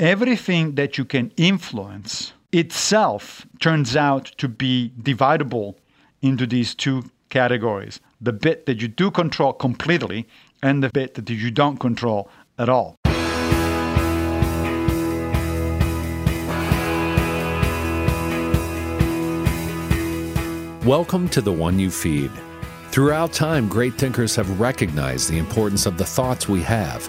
everything that you can influence itself turns out to be dividable into these two categories the bit that you do control completely and the bit that you don't control at all. Welcome to The One You Feed. Throughout time, great thinkers have recognized the importance of the thoughts we have.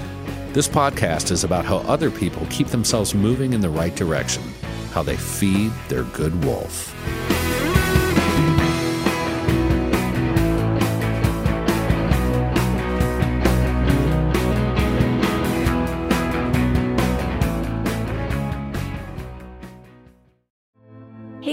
This podcast is about how other people keep themselves moving in the right direction, how they feed their good wolf.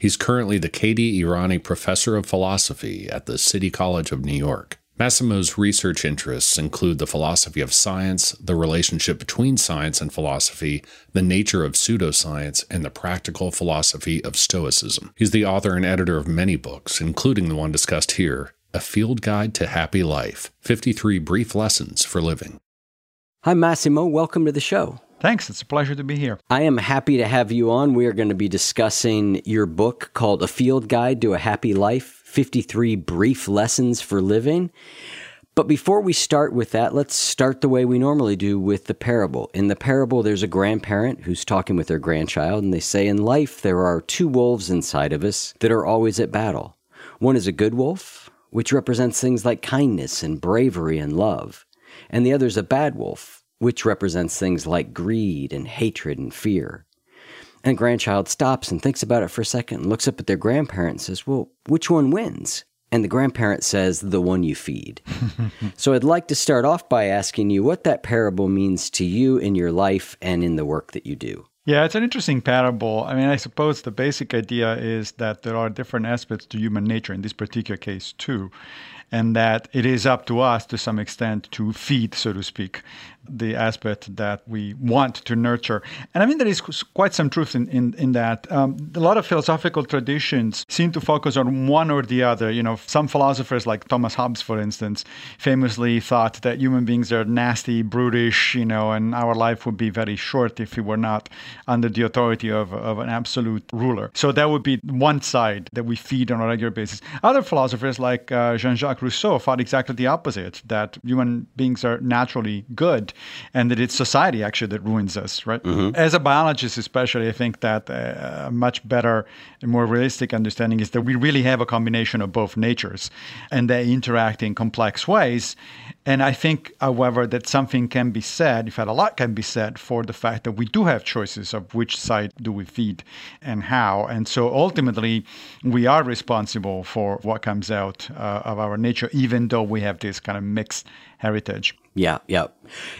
He's currently the K.D. Irani Professor of Philosophy at the City College of New York. Massimo's research interests include the philosophy of science, the relationship between science and philosophy, the nature of pseudoscience, and the practical philosophy of Stoicism. He's the author and editor of many books, including the one discussed here A Field Guide to Happy Life 53 Brief Lessons for Living. Hi, Massimo. Welcome to the show. Thanks. It's a pleasure to be here. I am happy to have you on. We are going to be discussing your book called A Field Guide to a Happy Life 53 Brief Lessons for Living. But before we start with that, let's start the way we normally do with the parable. In the parable, there's a grandparent who's talking with their grandchild, and they say, In life, there are two wolves inside of us that are always at battle. One is a good wolf, which represents things like kindness and bravery and love, and the other is a bad wolf, which represents things like greed and hatred and fear. And grandchild stops and thinks about it for a second and looks up at their grandparent and says, Well, which one wins? And the grandparent says, The one you feed. so I'd like to start off by asking you what that parable means to you in your life and in the work that you do. Yeah, it's an interesting parable. I mean, I suppose the basic idea is that there are different aspects to human nature, in this particular case, too and that it is up to us to some extent to feed, so to speak, the aspect that we want to nurture. And I mean, there is quite some truth in, in, in that. Um, a lot of philosophical traditions seem to focus on one or the other. You know, some philosophers, like Thomas Hobbes, for instance, famously thought that human beings are nasty, brutish, you know, and our life would be very short if we were not under the authority of, of an absolute ruler. So that would be one side that we feed on a regular basis. Other philosophers, like uh, Jean Jacques Rousseau, thought exactly the opposite that human beings are naturally good and that it's society actually that ruins us, right? As a biologist, especially, I think that uh, a much better and more realistic understanding is that we really have a combination of both natures and they interact in complex ways. And I think, however, that something can be said, in fact, a lot can be said for the fact that we do have choices of which side do we feed and how. And so ultimately, we are responsible for what comes out uh, of our nature, even though we have this kind of mixed heritage. Yeah, yeah.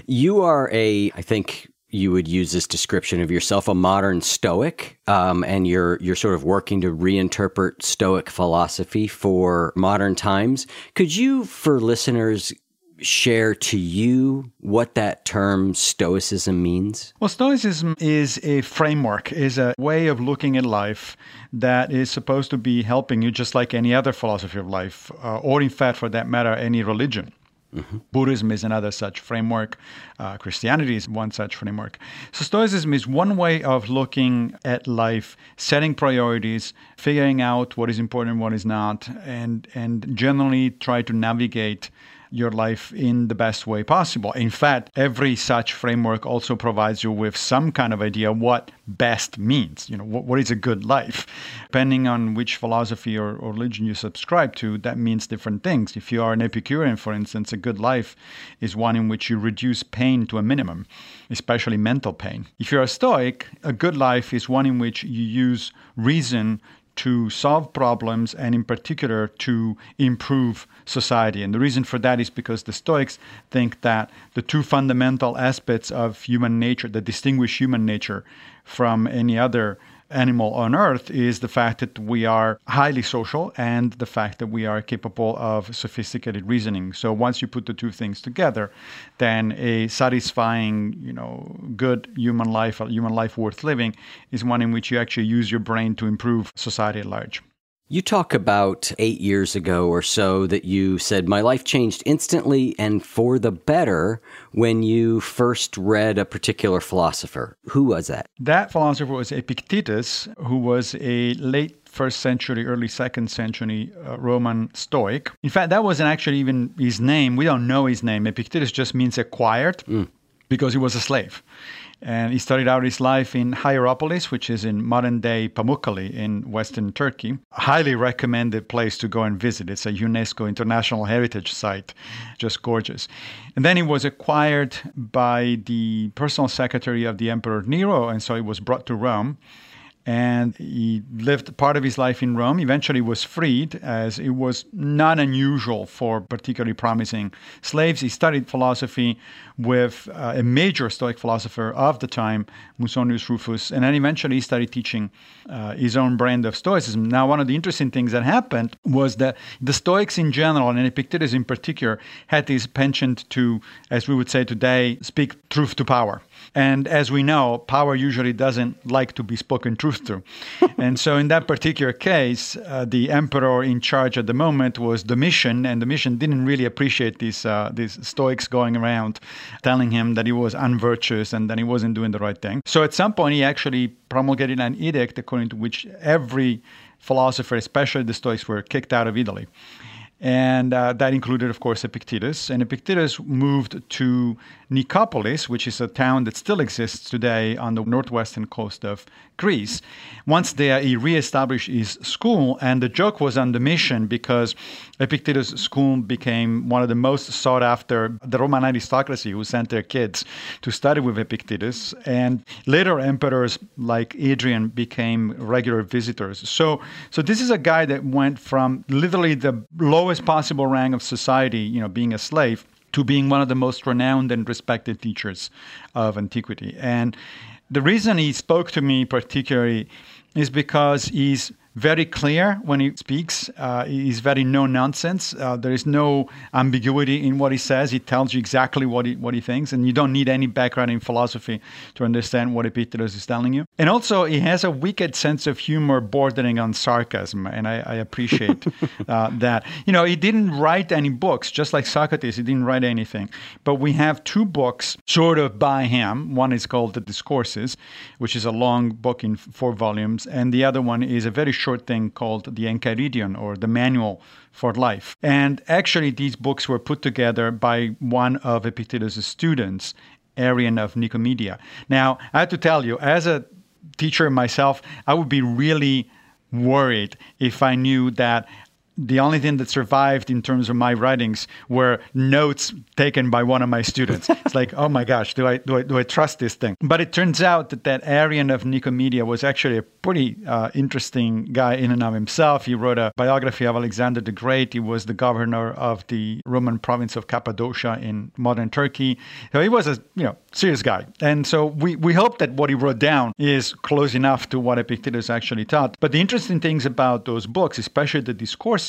You are a, I think you would use this description of yourself, a modern Stoic, um, and you're you're sort of working to reinterpret Stoic philosophy for modern times. Could you, for listeners, share to you what that term stoicism means? Well, stoicism is a framework, is a way of looking at life that is supposed to be helping you just like any other philosophy of life, uh, or in fact, for that matter, any religion. Mm-hmm. Buddhism is another such framework. Uh, Christianity is one such framework. So, Stoicism is one way of looking at life, setting priorities, figuring out what is important what is not, and, and generally try to navigate your life in the best way possible. In fact, every such framework also provides you with some kind of idea what best means. You know, what, what is a good life? Depending on which philosophy or, or religion you subscribe to, that means different things. If you are an Epicurean, for instance, a good life is one in which you reduce pain to a minimum, especially mental pain. If you're a Stoic, a good life is one in which you use reason to solve problems and, in particular, to improve society. And the reason for that is because the Stoics think that the two fundamental aspects of human nature that distinguish human nature from any other animal on earth is the fact that we are highly social and the fact that we are capable of sophisticated reasoning. So once you put the two things together, then a satisfying, you know, good human life, a human life worth living is one in which you actually use your brain to improve society at large. You talk about eight years ago or so that you said, My life changed instantly and for the better when you first read a particular philosopher. Who was that? That philosopher was Epictetus, who was a late first century, early second century uh, Roman Stoic. In fact, that wasn't actually even his name. We don't know his name. Epictetus just means acquired mm. because he was a slave. And he started out his life in Hierapolis, which is in modern day Pamukkale in western Turkey. Highly recommended place to go and visit. It's a UNESCO International Heritage Site. Just gorgeous. And then he was acquired by the personal secretary of the Emperor Nero, and so he was brought to Rome and he lived part of his life in Rome. Eventually, was freed, as it was not unusual for particularly promising slaves. He studied philosophy with uh, a major Stoic philosopher of the time, Musonius Rufus, and then eventually he started teaching uh, his own brand of Stoicism. Now, one of the interesting things that happened was that the Stoics in general, and Epictetus in particular, had this penchant to, as we would say today, speak truth to power. And as we know, power usually doesn't like to be spoken truth to. and so, in that particular case, uh, the emperor in charge at the moment was Domitian, and Domitian didn't really appreciate these uh, these Stoics going around telling him that he was unvirtuous and that he wasn't doing the right thing. So, at some point, he actually promulgated an edict according to which every philosopher, especially the Stoics, were kicked out of Italy. And uh, that included, of course, Epictetus. And Epictetus moved to Nicopolis, which is a town that still exists today on the northwestern coast of Greece. Once there, he reestablished his school, and the joke was on Domitian because Epictetus' school became one of the most sought after the Roman aristocracy who sent their kids to study with Epictetus. And later emperors like Adrian became regular visitors. So, so this is a guy that went from literally the lowest possible rank of society, you know, being a slave, to being one of the most renowned and respected teachers of antiquity. And the reason he spoke to me particularly is because he's very clear when he speaks. Uh, he's very no nonsense. Uh, there is no ambiguity in what he says. He tells you exactly what he what he thinks, and you don't need any background in philosophy to understand what Epictetus is telling you. And also, he has a wicked sense of humor bordering on sarcasm, and I, I appreciate uh, that. You know, he didn't write any books, just like Socrates, he didn't write anything. But we have two books sort of by him. One is called The Discourses, which is a long book in four volumes, and the other one is a very short thing called The Enchiridion, or The Manual for Life. And actually, these books were put together by one of Epictetus' students, Arrian of Nicomedia. Now, I have to tell you, as a teacher myself, I would be really worried if I knew that the only thing that survived in terms of my writings were notes taken by one of my students. it's like, oh my gosh, do I, do I do I trust this thing? But it turns out that that Arrian of Nicomedia was actually a pretty uh, interesting guy in and of himself. He wrote a biography of Alexander the Great. He was the governor of the Roman province of Cappadocia in modern Turkey. So he was a you know serious guy. And so we, we hope that what he wrote down is close enough to what Epictetus actually taught. But the interesting things about those books, especially the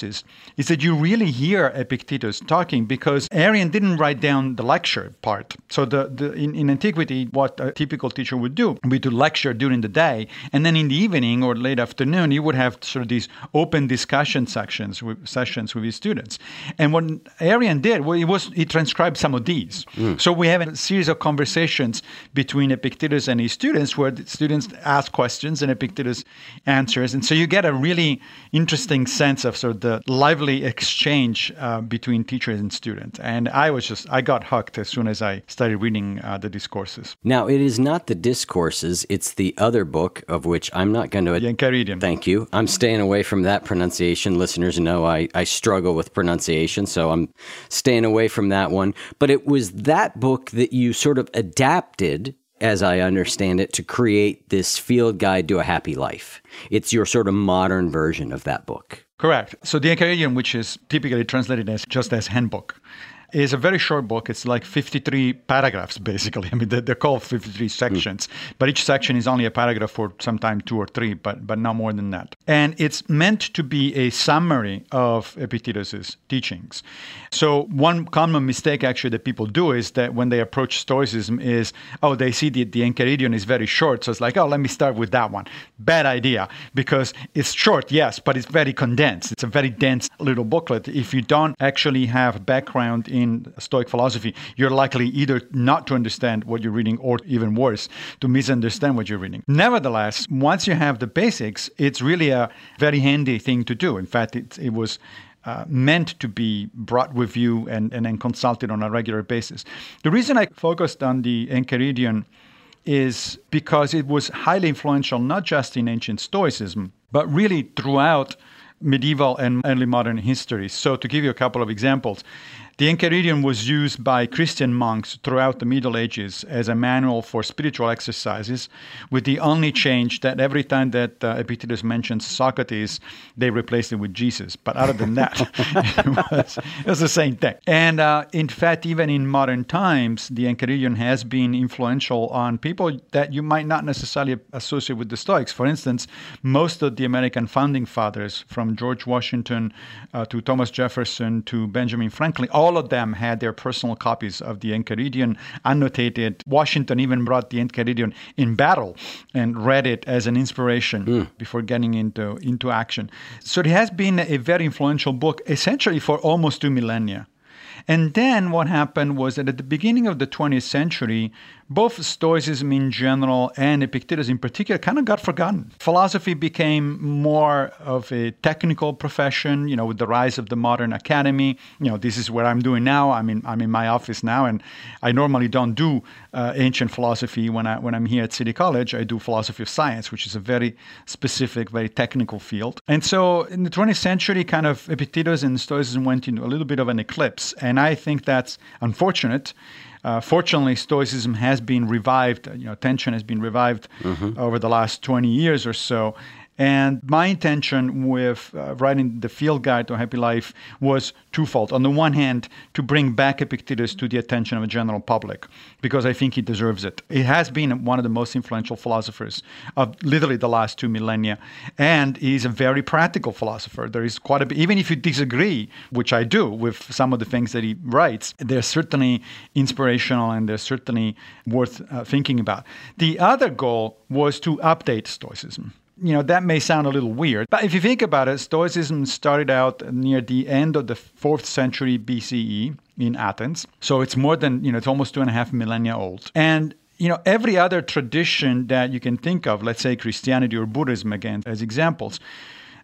discourses, is that you really hear Epictetus talking because Arrian didn't write down the lecture part. So the, the in, in antiquity, what a typical teacher would do would be to lecture during the day, and then in the evening or late afternoon, he would have sort of these open discussion sections with sessions with his students. And what Arrian did, well, he was he transcribed some of these. Mm. So we have a series of conversations conversations between Epictetus and his students, where the students ask questions and Epictetus answers. And so you get a really interesting sense of sort of the lively exchange uh, between teachers and students. And I was just, I got hooked as soon as I started reading uh, the discourses. Now, it is not the discourses, it's the other book of which I'm not going to. Enchiridion. Thank you. I'm staying away from that pronunciation. Listeners know I, I struggle with pronunciation, so I'm staying away from that one. But it was that book that you sort of adapted as I understand it, to create this field guide to a happy life. It's your sort of modern version of that book. Correct. So the Enchiridion, which is typically translated as just as handbook, is a very short book. It's like 53 paragraphs, basically. I mean, they're called 53 sections, mm. but each section is only a paragraph for sometimes two or three, but, but not more than that. And it's meant to be a summary of Epictetus's teachings. So one common mistake actually that people do is that when they approach Stoicism is, oh, they see the, the Enchiridion is very short. So it's like, oh, let me start with that one. Bad idea because it's short, yes, but it's very condensed. It's a very dense little booklet. If you don't actually have background in in Stoic philosophy, you're likely either not to understand what you're reading or even worse, to misunderstand what you're reading. Nevertheless, once you have the basics, it's really a very handy thing to do. In fact, it, it was uh, meant to be brought with you and, and then consulted on a regular basis. The reason I focused on the Enchiridion is because it was highly influential not just in ancient Stoicism, but really throughout medieval and early modern history. So, to give you a couple of examples, the Enchiridion was used by Christian monks throughout the Middle Ages as a manual for spiritual exercises, with the only change that every time that uh, Epictetus mentions Socrates, they replaced it with Jesus. But other than that, it, was, it, was, the same thing. And uh, in fact, even in modern times, the Enchiridion has been influential on people that you might not necessarily associate with the Stoics. For instance, most of the American founding fathers, from George Washington uh, to Thomas Jefferson to Benjamin Franklin, all of them had their personal copies of the Enchiridion annotated. Washington even brought the Enchiridion in battle and read it as an inspiration mm. before getting into, into action. So it has been a very influential book essentially for almost two millennia. And then what happened was that at the beginning of the 20th century, both Stoicism in general and Epictetus in particular kind of got forgotten. Philosophy became more of a technical profession, you know, with the rise of the modern academy. You know, this is what I'm doing now. I'm in, I'm in my office now, and I normally don't do uh, ancient philosophy when, I, when I'm here at City College. I do philosophy of science, which is a very specific, very technical field. And so in the 20th century, kind of Epictetus and Stoicism went into a little bit of an eclipse. And I think that's unfortunate uh, fortunately, Stoicism has been revived. You know, attention has been revived mm-hmm. over the last 20 years or so. And my intention with uh, writing the field guide to happy life was twofold. On the one hand, to bring back Epictetus to the attention of the general public, because I think he deserves it. He has been one of the most influential philosophers of literally the last two millennia, and he's a very practical philosopher. There is quite a bit, even if you disagree, which I do, with some of the things that he writes, they're certainly inspirational and they're certainly worth uh, thinking about. The other goal was to update Stoicism you know, that may sound a little weird, but if you think about it, Stoicism started out near the end of the fourth century BCE in Athens. So it's more than, you know, it's almost two and a half millennia old. And you know, every other tradition that you can think of, let's say Christianity or Buddhism again as examples,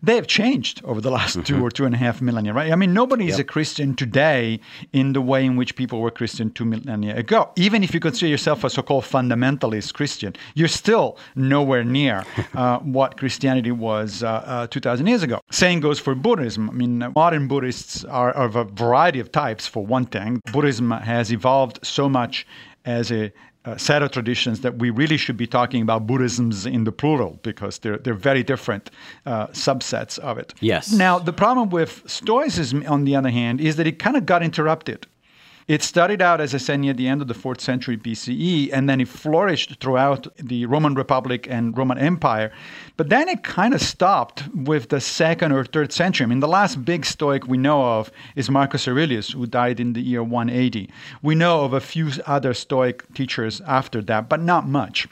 they have changed over the last mm-hmm. two or two and a half millennia, right? I mean, nobody yep. is a Christian today in the way in which people were Christian two millennia ago. Even if you consider yourself a so called fundamentalist Christian, you're still nowhere near uh, what Christianity was uh, uh, 2,000 years ago. Same goes for Buddhism. I mean, modern Buddhists are of a variety of types, for one thing. Buddhism has evolved so much as a set of traditions that we really should be talking about Buddhisms in the plural because they're, they're very different uh, subsets of it. Yes. Now, the problem with Stoicism, on the other hand, is that it kind of got interrupted. It started out, as said, near the end of the fourth century BCE, and then it flourished throughout the Roman Republic and Roman Empire. But then it kind of stopped with the second or third century. I mean, the last big Stoic we know of is Marcus Aurelius, who died in the year 180. We know of a few other Stoic teachers after that, but not much.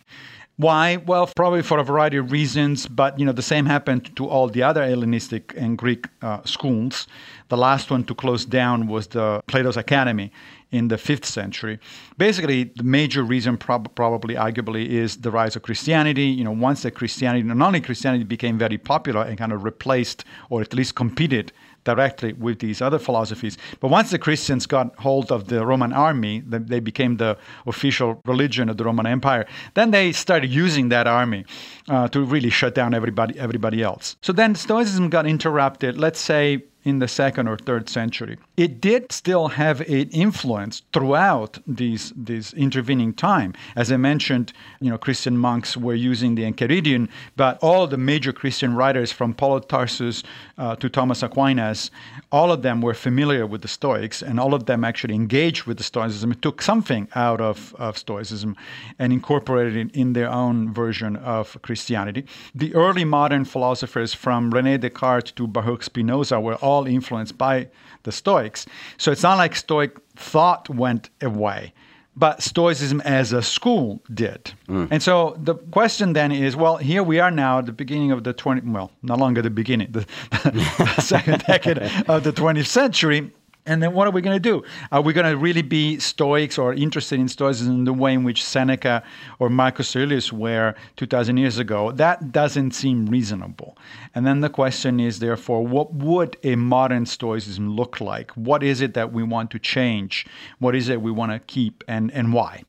Why? Well, probably for a variety of reasons, but you know the same happened to all the other Hellenistic and Greek uh, schools. The last one to close down was the Plato's Academy in the fifth century. Basically, the major reason, prob- probably arguably, is the rise of Christianity. You know, once that Christianity, not only Christianity became very popular and kind of replaced or at least competed directly with these other philosophies. But once the Christians got hold of the Roman army, they became the official religion of the Roman Empire. Then they started using that army uh, to really shut down everybody, everybody else. So then Stoicism got interrupted. Let's say in the second or third century. It did still have an influence throughout these this intervening time. As I mentioned, you know, Christian monks were using the Enchiridion, but all the major Christian writers from Paul of Tarsus uh, to Thomas Aquinas, all of them were familiar with the Stoics, and all of them actually engaged with the Stoicism. Took something out of, of Stoicism and incorporated it in their own version of Christianity. The early modern philosophers, from Rene Descartes to Baruch Spinoza, were all all influenced by the Stoics. So it's not like Stoic thought went away, but Stoicism as a school did. Mm. And so the question then is well, here we are now at the beginning of the 20, well, no longer the beginning, the, the second decade of the 20th century. And then what are we going to do? Are we going to really be Stoics or interested in Stoicism in the way in which Seneca or Marcus Aurelius were 2,000 years ago? That doesn't seem reasonable. And then the question is, therefore, what would a modern Stoicism look like? What is it that we want to change? What is it we want to keep and, and why?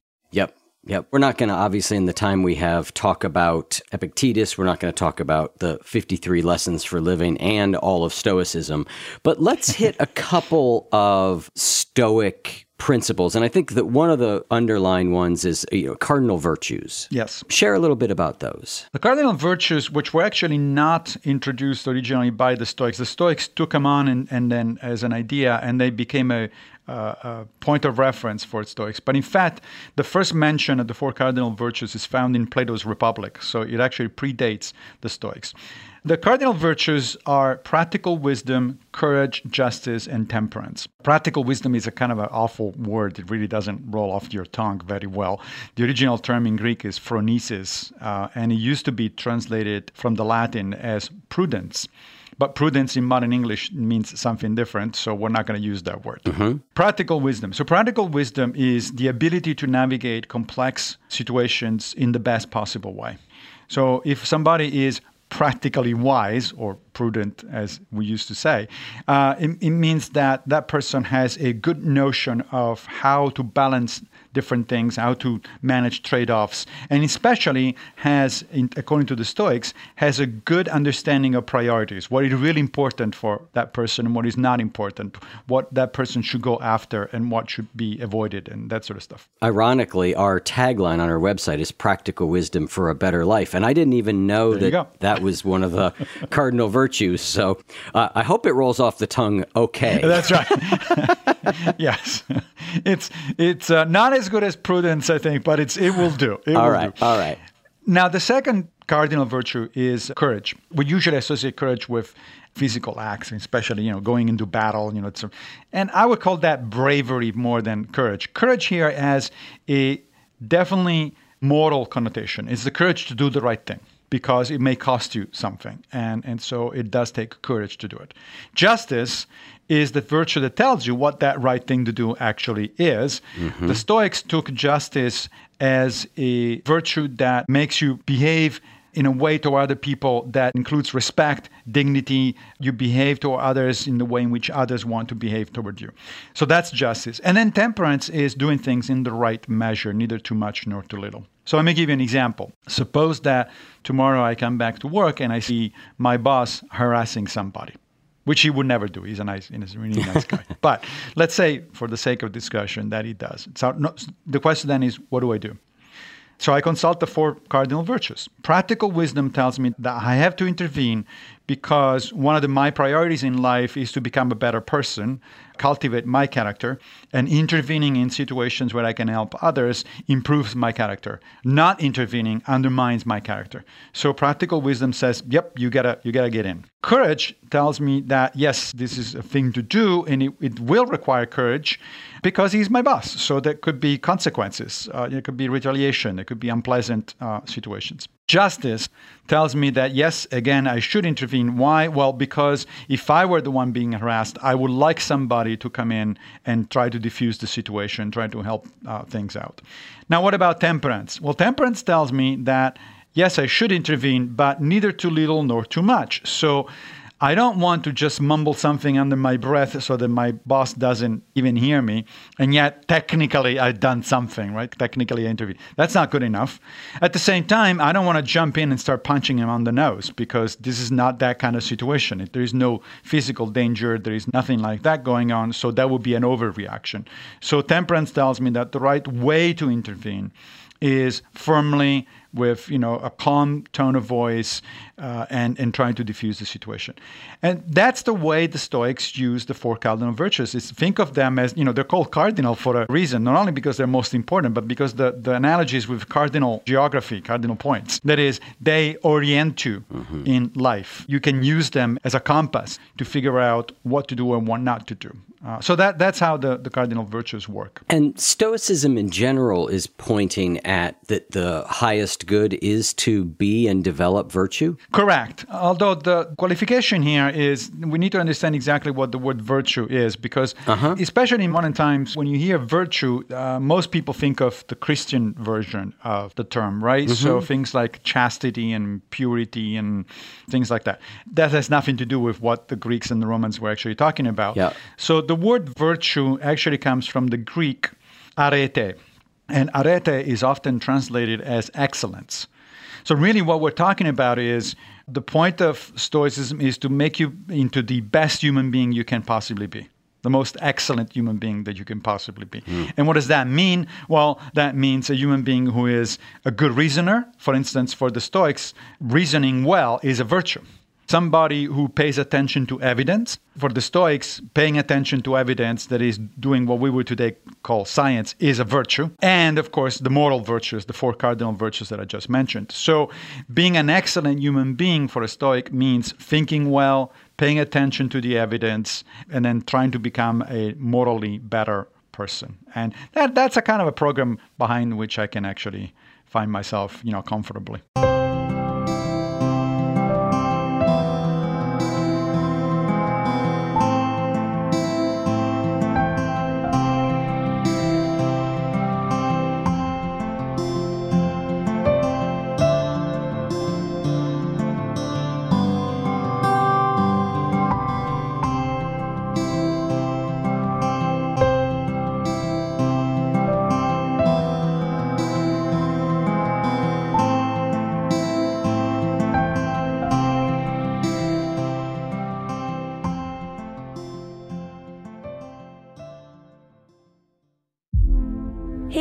Yep. We're not going to, obviously, in the time we have, talk about Epictetus. We're not going to talk about the 53 lessons for living and all of Stoicism. But let's hit a couple of Stoic principles. And I think that one of the underlying ones is you know, cardinal virtues. Yes. Share a little bit about those. The cardinal virtues, which were actually not introduced originally by the Stoics, the Stoics took them on and, and then as an idea, and they became a, uh, point of reference for Stoics. But in fact, the first mention of the four cardinal virtues is found in Plato's Republic, so it actually predates the Stoics. The cardinal virtues are practical wisdom, courage, justice, and temperance. Practical wisdom is a kind of an awful word. It really doesn't roll off your tongue very well. The original term in Greek is phronesis, uh, and it used to be translated from the Latin as prudence. But prudence in modern English means something different, so we're not going to use that word. Mm-hmm. Practical wisdom. So, practical wisdom is the ability to navigate complex situations in the best possible way. So, if somebody is practically wise or prudent as we used to say. Uh, it, it means that that person has a good notion of how to balance different things, how to manage trade-offs, and especially has, in, according to the Stoics, has a good understanding of priorities. What is really important for that person and what is not important. What that person should go after and what should be avoided, and that sort of stuff. Ironically, our tagline on our website is "Practical Wisdom for a Better Life," and I didn't even know There that that was one of the cardinal virtues. So uh, I hope it rolls off the tongue okay. That's right. yes, it's it's uh, not as good as prudence, I think, but it's it will do. It all will right, do. all right. Now, the second cardinal virtue is courage. We usually associate courage with physical acts, especially you know going into battle. You know, it's a, and I would call that bravery more than courage. Courage here has a definitely moral connotation. It's the courage to do the right thing because it may cost you something, and and so it does take courage to do it. Justice is the virtue that tells you what that right thing to do actually is. Mm-hmm. The Stoics took justice as a virtue that makes you behave in a way to other people that includes respect, dignity. You behave to others in the way in which others want to behave toward you. So that's justice. And then temperance is doing things in the right measure, neither too much nor too little. So let me give you an example. Suppose that tomorrow I come back to work and I see my boss harassing somebody which he would never do. He's a nice, he's a really nice guy. But let's say, for the sake of discussion, that he does. So no, the question then is, what do I do? So I consult the four cardinal virtues. Practical wisdom tells me that I have to intervene because one of the, my priorities in life is to become a better person, cultivate my character, and intervening in situations where I can help others improves my character. Not intervening undermines my character. So practical wisdom says, "Yep, you gotta you gotta get in." Courage tells me that yes, this is a thing to do, and it, it will require courage because he's my boss. So there could be consequences. Uh, there could be retaliation. It could be unpleasant uh, situations. Justice tells me that yes, again, I should intervene. Why? Well, because if I were the one being harassed, I would like somebody to come in and try to diffuse the situation, try to help uh, things out. Now, what about temperance? Well, temperance tells me that yes, I should intervene, but neither too little nor too much. So I don't want to just mumble something under my breath so that my boss doesn't even hear me. And yet, technically, I've done something, right? Technically, I intervened. That's not good enough. At the same time, I don't want to jump in and start punching him on the nose because this is not that kind of situation. There is no physical danger, there is nothing like that going on. So that would be an overreaction. So, temperance tells me that the right way to intervene is firmly with you know a calm tone of voice uh, and and trying to diffuse the situation. And that's the way the stoics use the four cardinal virtues is think of them as you know they're called cardinal for a reason not only because they're most important but because the the analogies with cardinal geography cardinal points. That is they orient you in life. You can use them as a compass to figure out what to do and what not to do uh, so that that's how the, the cardinal virtues work And Stoicism in general is pointing at that the highest good is to be and develop virtue. Correct. Although the qualification here is we need to understand exactly what the word virtue is because, especially in modern times, when you hear virtue, uh, most people think of the Christian version of the term, right? So things like chastity and purity and things like that. That has nothing to do with what the Greeks and the Romans were actually talking about. Yeah. So the word virtue actually comes from the Greek arete. And arete is often translated as excellence. So, really, what we're talking about is the point of Stoicism is to make you into the best human being you can possibly be, the most excellent human being that you can possibly be. Hmm. And what does that mean? Well, that means a human being who is a good reasoner. For instance, for the Stoics, reasoning well is a virtue. Somebody who pays attention to evidence. For the Stoics, paying attention to evidence that is doing what we would today call science is a virtue. And of course, the moral virtues, the four cardinal virtues that I just mentioned. So, being an excellent human being for a Stoic means thinking well, paying attention to the evidence, and then trying to become a morally better person. And that, that's a kind of a program behind which I can actually find myself, you know, comfortably.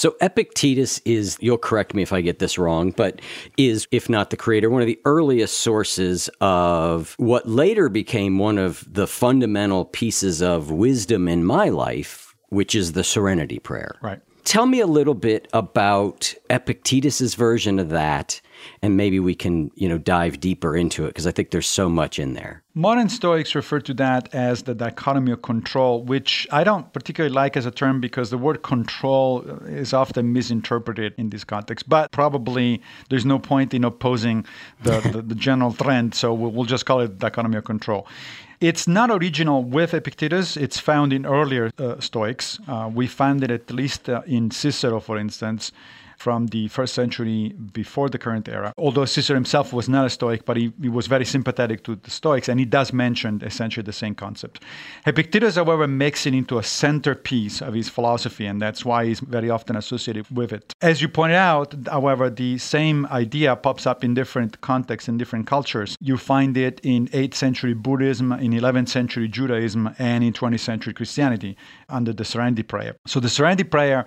So Epictetus is, you'll correct me if I get this wrong, but is, if not the creator, one of the earliest sources of what later became one of the fundamental pieces of wisdom in my life, which is the Serenity Prayer. Right. Tell me a little bit about Epictetus's version of that and maybe we can, you know, dive deeper into it because I think there's so much in there. Modern Stoics refer to that as the dichotomy of control, which I don't particularly like as a term because the word control is often misinterpreted in this context. But probably there's no point in opposing the, the, the general trend, so we'll, we'll just call it dichotomy of control. It's not original with Epictetus. It's found in earlier uh, Stoics. Uh, we find it at least uh, in Cicero, for instance from the first century before the current era. Although Cicero himself was not a Stoic, but he, he was very sympathetic to the Stoics, and he does mention essentially the same concept. Epictetus, however, makes it into a centerpiece of his philosophy, and that's why he's very often associated with it. As you pointed out, however, the same idea pops up in different contexts in different cultures. You find it in 8th century Buddhism, in 11th century Judaism, and in 20th century Christianity under the Serenity Prayer. So the Serenity Prayer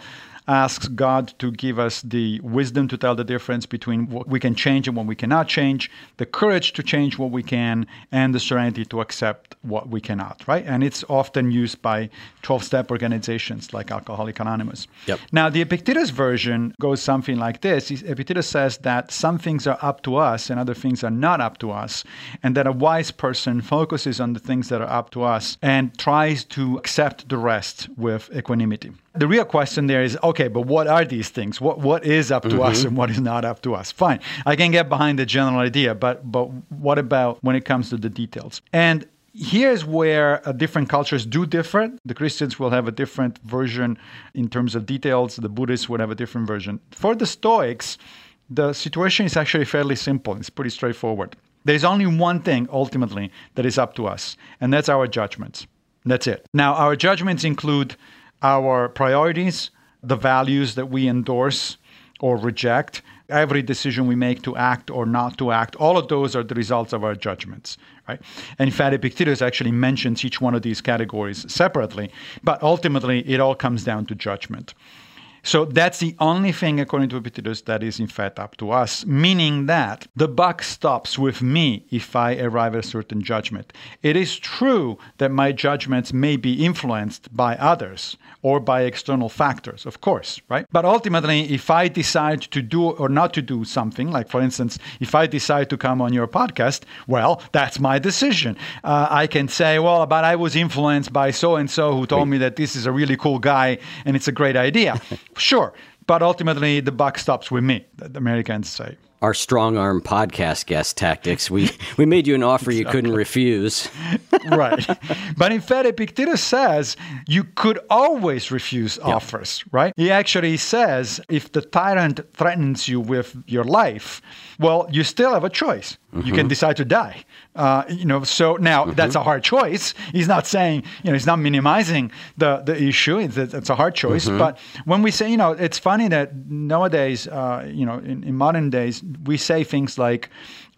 asks God to give us the wisdom to tell the difference between what we can change and what we cannot change, the courage to change what we can, and the serenity to accept what we cannot, right? And it's often used by 12 step organizations like Alcoholic Anonymous. Yep. Now, the Epictetus version goes something like this Epictetus says that some things are up to us and other things are not up to us, and that a wise person focuses on the things that are up to us and tries to accept the rest with equanimity. The real question there is okay, but what are these things? What what is up to mm-hmm. us and what is not up to us? Fine, I can get behind the general idea, but but what about when it comes to the details? And here's where uh, different cultures do differ. The Christians will have a different version in terms of details. The Buddhists would have a different version. For the Stoics, the situation is actually fairly simple. It's pretty straightforward. There's only one thing ultimately that is up to us, and that's our judgments. That's it. Now, our judgments include our priorities, the values that we endorse or reject, every decision we make to act or not to act, all of those are the results of our judgments, right? And in fact, Epictetus actually mentions each one of these categories separately, but ultimately it all comes down to judgment. So that's the only thing, according to Epictetus, that is in fact up to us, meaning that the buck stops with me if I arrive at a certain judgment. It is true that my judgments may be influenced by others or by external factors, of course, right? But ultimately, if I decide to do or not to do something, like for instance, if I decide to come on your podcast, well, that's my decision. Uh, I can say, well, but I was influenced by so and so who told me that this is a really cool guy and it's a great idea. sure. But ultimately, the buck stops with me, the Americans say our strong arm podcast guest tactics. We we made you an offer exactly. you couldn't refuse. right. But in fact, Epictetus says you could always refuse offers, right? He actually says if the tyrant threatens you with your life, well, you still have a choice. Mm-hmm. You can mm-hmm. decide to die. Uh, you know, so now mm-hmm. that's a hard choice. He's not saying, you know, he's not minimizing the, the issue. It's, it's a hard choice. Mm-hmm. But when we say, you know, it's funny that nowadays, uh, you know, in, in modern days, we say things like,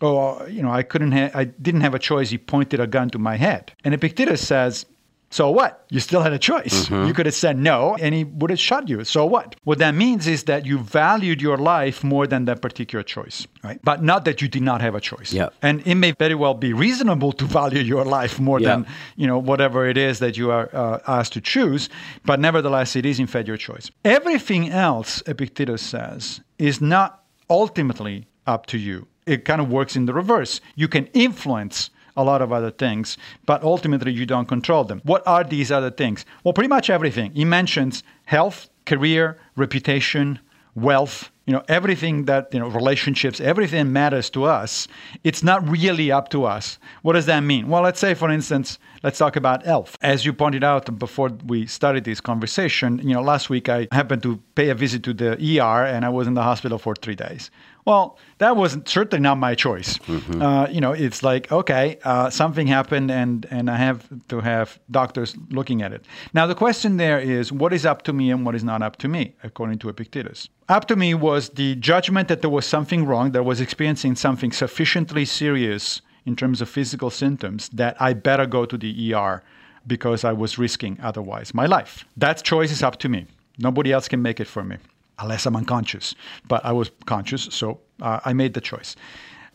oh, you know, I couldn't, ha- I didn't have a choice. He pointed a gun to my head. And Epictetus says, so what? You still had a choice. Mm-hmm. You could have said no and he would have shot you. So what? What that means is that you valued your life more than that particular choice, right? But not that you did not have a choice. Yep. And it may very well be reasonable to value your life more yep. than, you know, whatever it is that you are uh, asked to choose, but nevertheless it is in fact your choice. Everything else Epictetus says is not ultimately up to you. It kind of works in the reverse. You can influence a lot of other things, but ultimately you don't control them. What are these other things? Well, pretty much everything. He mentions health, career, reputation, wealth, you know, everything that, you know, relationships, everything matters to us. It's not really up to us. What does that mean? Well, let's say, for instance, let's talk about health. As you pointed out before we started this conversation, you know, last week I happened to pay a visit to the ER and I was in the hospital for three days. Well, that was certainly not my choice. Mm-hmm. Uh, you know, it's like okay, uh, something happened, and and I have to have doctors looking at it. Now the question there is, what is up to me and what is not up to me, according to Epictetus. Up to me was the judgment that there was something wrong, that I was experiencing something sufficiently serious in terms of physical symptoms that I better go to the ER because I was risking otherwise my life. That choice is up to me. Nobody else can make it for me unless I'm unconscious. But I was conscious, so uh, I made the choice.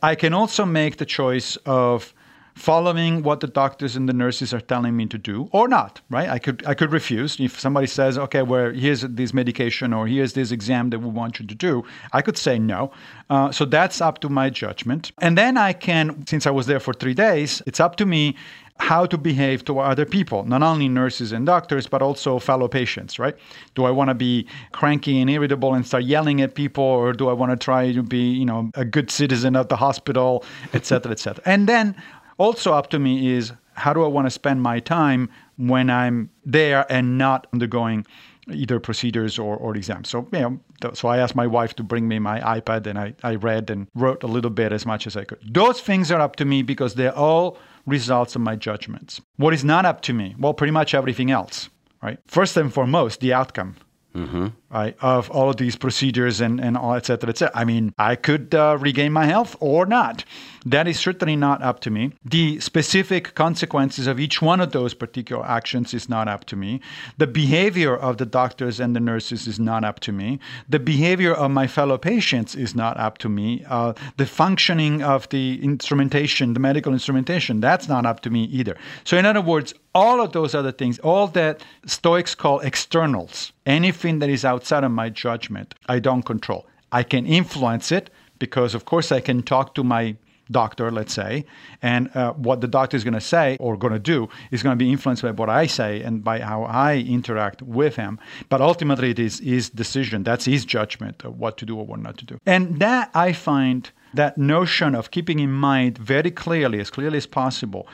I can also make the choice of following what the doctors and the nurses are telling me to do or not right i could i could refuse if somebody says okay well here's this medication or here's this exam that we want you to do i could say no uh, so that's up to my judgment and then i can since i was there for three days it's up to me how to behave to other people, not only nurses and doctors, but also fellow patients, right? Do I want to be cranky and irritable and start yelling at people, or do I want to try to be, you know, a good citizen of the hospital, et cetera, et cetera? And then also up to me is how do I want to spend my time when I'm there and not undergoing either procedures or, or exams. So, you know, so I asked my wife to bring me my iPad and I, I read and wrote a little bit as much as I could. Those things are up to me because they're all results of my judgments. What is not up to me? Well, pretty much everything else, right? First and foremost, the outcome. Mm-hmm. Right, of all of these procedures and, and all, et cetera, et cetera. I mean, I could uh, regain my health or not. That is certainly not up to me. The specific consequences of each one of those particular actions is not up to me. The behavior of the doctors and the nurses is not up to me. The behavior of my fellow patients is not up to me. Uh, the functioning of the instrumentation, the medical instrumentation, that's not up to me either. So, in other words, all of those other things, all that Stoics call externals, anything that is outside of my judgment, I don't control. I can influence it because, of course, I can talk to my doctor, let's say, and uh, what the doctor is going to say or going to do is going to be influenced by what I say and by how I interact with him. But ultimately, it is his decision. That's his judgment of what to do or what not to do. And that I find that notion of keeping in mind very clearly, as clearly as possible,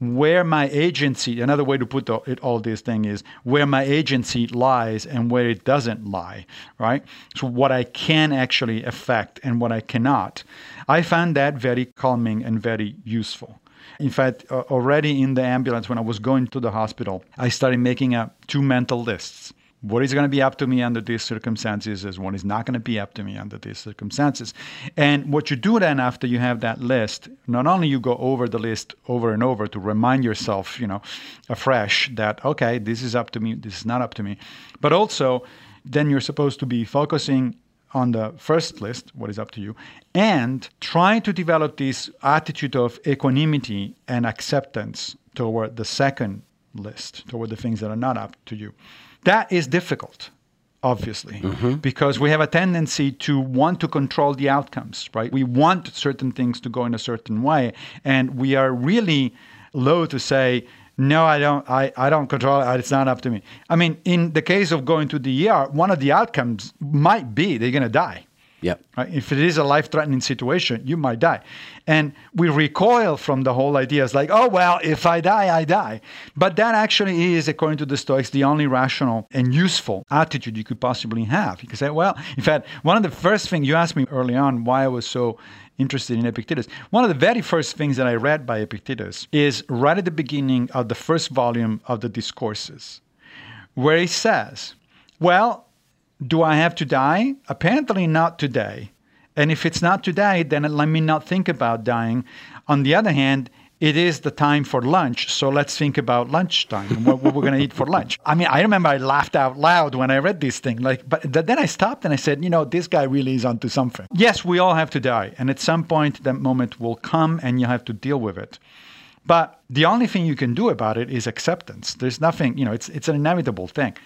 where my agency, another way to put it, all this thing is where my agency lies and where it doesn't lie, right? So what I can actually affect and what I cannot. I found that very calming and very useful. In fact, already in the ambulance when I was going to the hospital, I started making up two mental lists what is going to be up to me under these circumstances is what is not going to be up to me under these circumstances and what you do then after you have that list not only you go over the list over and over to remind yourself you know afresh that okay this is up to me this is not up to me but also then you're supposed to be focusing on the first list, what is up to you, and trying to develop this attitude of equanimity and acceptance toward the second list, toward the things that are not up to you. That is difficult, obviously, mm-hmm. because we have a tendency to want to control the outcomes, right? We want certain things to go in a certain way, and we are really low to say, no, I don't. I, I don't control it. It's not up to me. I mean, in the case of going to the ER, one of the outcomes might be they're going to die. Yep. Right? If it is a life threatening situation, you might die. And we recoil from the whole idea. It's like, oh, well, if I die, I die. But that actually is, according to the Stoics, the only rational and useful attitude you could possibly have. You could say, well, in fact, one of the first things you asked me early on why I was so interested in Epictetus. One of the very first things that I read by Epictetus is right at the beginning of the first volume of the Discourses, where he says, Well, do I have to die? Apparently not today. And if it's not today, then let me not think about dying. On the other hand, it is the time for lunch, so let's think about lunchtime what, what we're going to eat for lunch. I mean, I remember I laughed out loud when I read this thing. Like, but th- then I stopped and I said, you know, this guy really is onto something. Yes, we all have to die, and at some point that moment will come, and you have to deal with it. But the only thing you can do about it is acceptance. There's nothing, you know, it's it's an inevitable thing.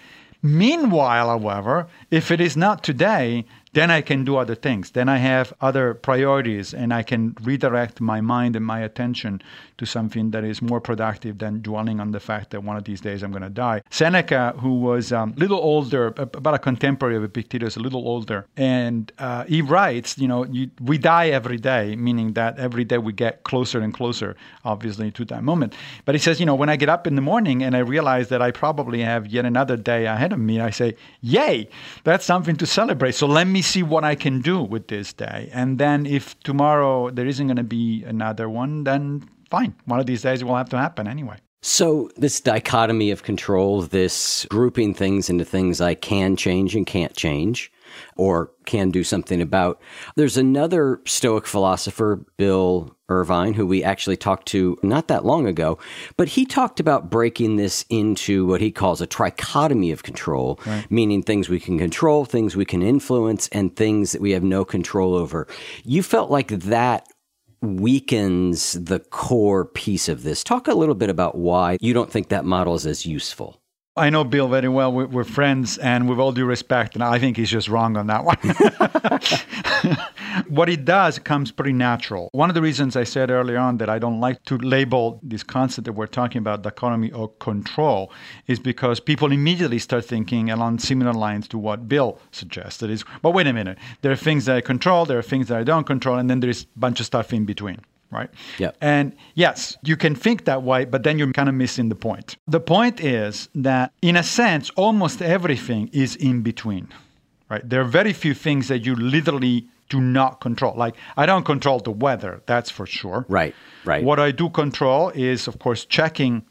Meanwhile, however, if it is not today, then I can do other things. Then I have other priorities and I can redirect my mind and my attention to something that is more productive than dwelling on the fact that one of these days I'm going to die. Seneca, who was a um, little older, about a contemporary of Epictetus, a little older, and uh, he writes, you know, you, we die every day, meaning that every day we get closer and closer, obviously, to that moment. But he says, you know, when I get up in the morning and I realize that I probably have yet another day ahead of me, I say, yay, that's something to celebrate. So let me see what I can do with this day. And then if tomorrow there isn't going to be another one, then fine. One of these days it will have to happen anyway. So, this dichotomy of control, this grouping things into things I can change and can't change, or can do something about. There's another Stoic philosopher, Bill Irvine, who we actually talked to not that long ago, but he talked about breaking this into what he calls a trichotomy of control, right. meaning things we can control, things we can influence, and things that we have no control over. You felt like that weakens the core piece of this. Talk a little bit about why you don't think that model is as useful. I know Bill very well. We're, friends, and with all due respect, and I think he's just wrong on that one. what he does comes pretty natural. One of the reasons I said earlier on that I don't like to label this concept that we're talking about, dichotomy or control, is because people immediately start thinking along similar lines to what Bill suggested. Is, but wait a minute, there are things that I control, there are things that I don't control, and then there's a bunch of stuff in between right? Yeah. And yes, you can think that way, but then you're kind of missing the point. The point is that, in a sense, almost everything is in between, right? There are very few things that you literally do not control. Like, I don't control the weather, that's for sure. Right, right. What I do control is, of course, checking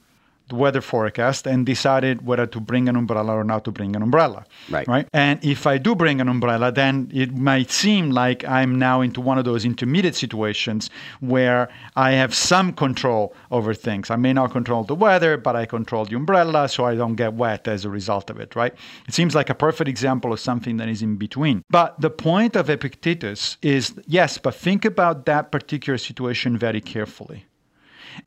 the weather forecast and decided whether to bring an umbrella or not to bring an umbrella. Right. Right. And if I do bring an umbrella, then it might seem like I'm now into one of those intermediate situations where I have some control over things. I may not control the weather, but I control the umbrella so I don't get wet as a result of it. Right. It seems like a perfect example of something that is in between. But the point of Epictetus is yes, but think about that particular situation very carefully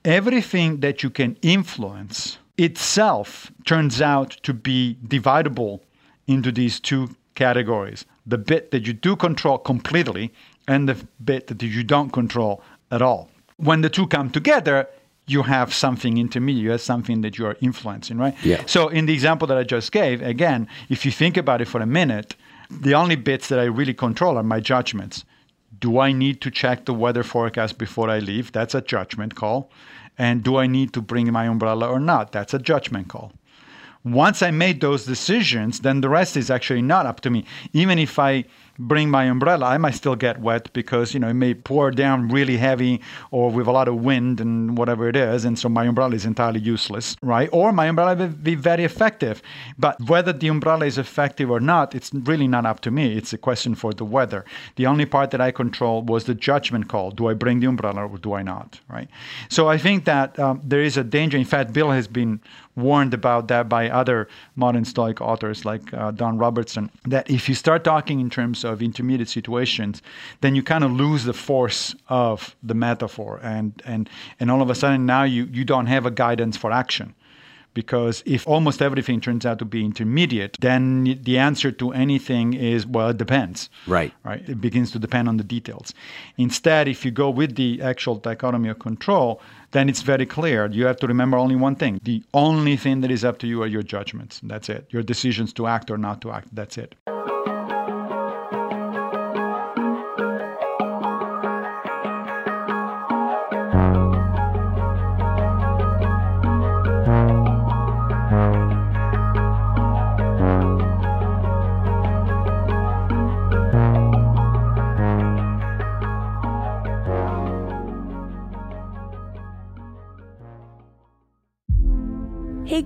everything that you can influence itself turns out to be dividable into these two categories the bit that you do control completely and the bit that you don't control at all. When the two come together, you have something intermediate, you have something that you are influencing, right? Yeah. So, in the example that I just gave, again, if you think about it for a minute, the only bits that I really control are my judgments. Do I need to check the weather forecast before I leave? That's a judgment call. And do I need to bring my umbrella or not? That's a judgment call. Once I made those decisions, then the rest is actually not up to me. Even if I bring my umbrella, I might still get wet because, you know, it may pour down really heavy or with a lot of wind and whatever it is. And so my umbrella is entirely useless, right? Or my umbrella will be very effective. But whether the umbrella is effective or not, it's really not up to me. It's a question for the weather. The only part that I control was the judgment call. Do I bring the umbrella or do I not, right? So I think that um, there is a danger. In fact, Bill has been warned about that by other modern Stoic authors like uh, Don Robertson, that if you start talking in terms intermediate situations, then you kind of lose the force of the metaphor, and and and all of a sudden now you you don't have a guidance for action. Because if almost everything turns out to be intermediate, then the answer to anything is, well, it depends. Right. Right. It begins to depend on the details. Instead, if you go with the actual dichotomy of control, then it's very clear. You have to remember only one thing. The only thing that is up to you are your judgments. That's it. Your decisions to act or not to act. That's it.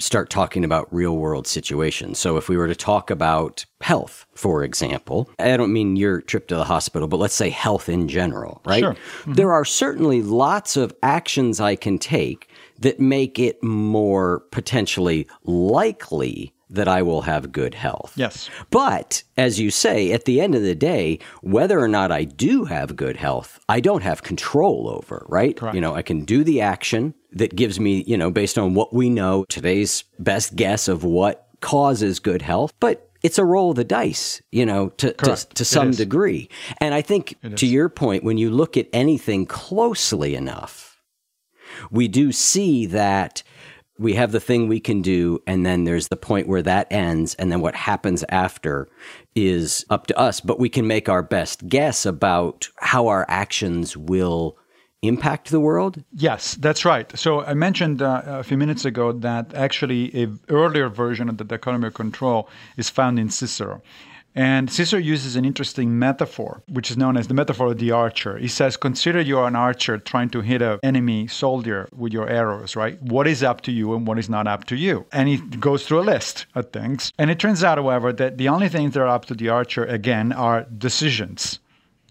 start talking about real world situations. So if we were to talk about health, for example, I don't mean your trip to the hospital, but let's say health in general, right? Sure. Mm-hmm. There are certainly lots of actions I can take that make it more potentially likely that I will have good health. Yes. But as you say, at the end of the day, whether or not I do have good health, I don't have control over, right? Correct. You know, I can do the action that gives me, you know, based on what we know, today's best guess of what causes good health, but it's a roll of the dice, you know, to, to, to, some degree. And I think to your point, when you look at anything closely enough, we do see that we have the thing we can do, and then there's the point where that ends, and then what happens after is up to us. But we can make our best guess about how our actions will impact the world? Yes, that's right. So I mentioned uh, a few minutes ago that actually a earlier version of the dichotomy of control is found in Cicero. And Cicero uses an interesting metaphor, which is known as the metaphor of the archer. He says, Consider you're an archer trying to hit an enemy soldier with your arrows, right? What is up to you and what is not up to you? And he goes through a list of things. And it turns out, however, that the only things that are up to the archer, again, are decisions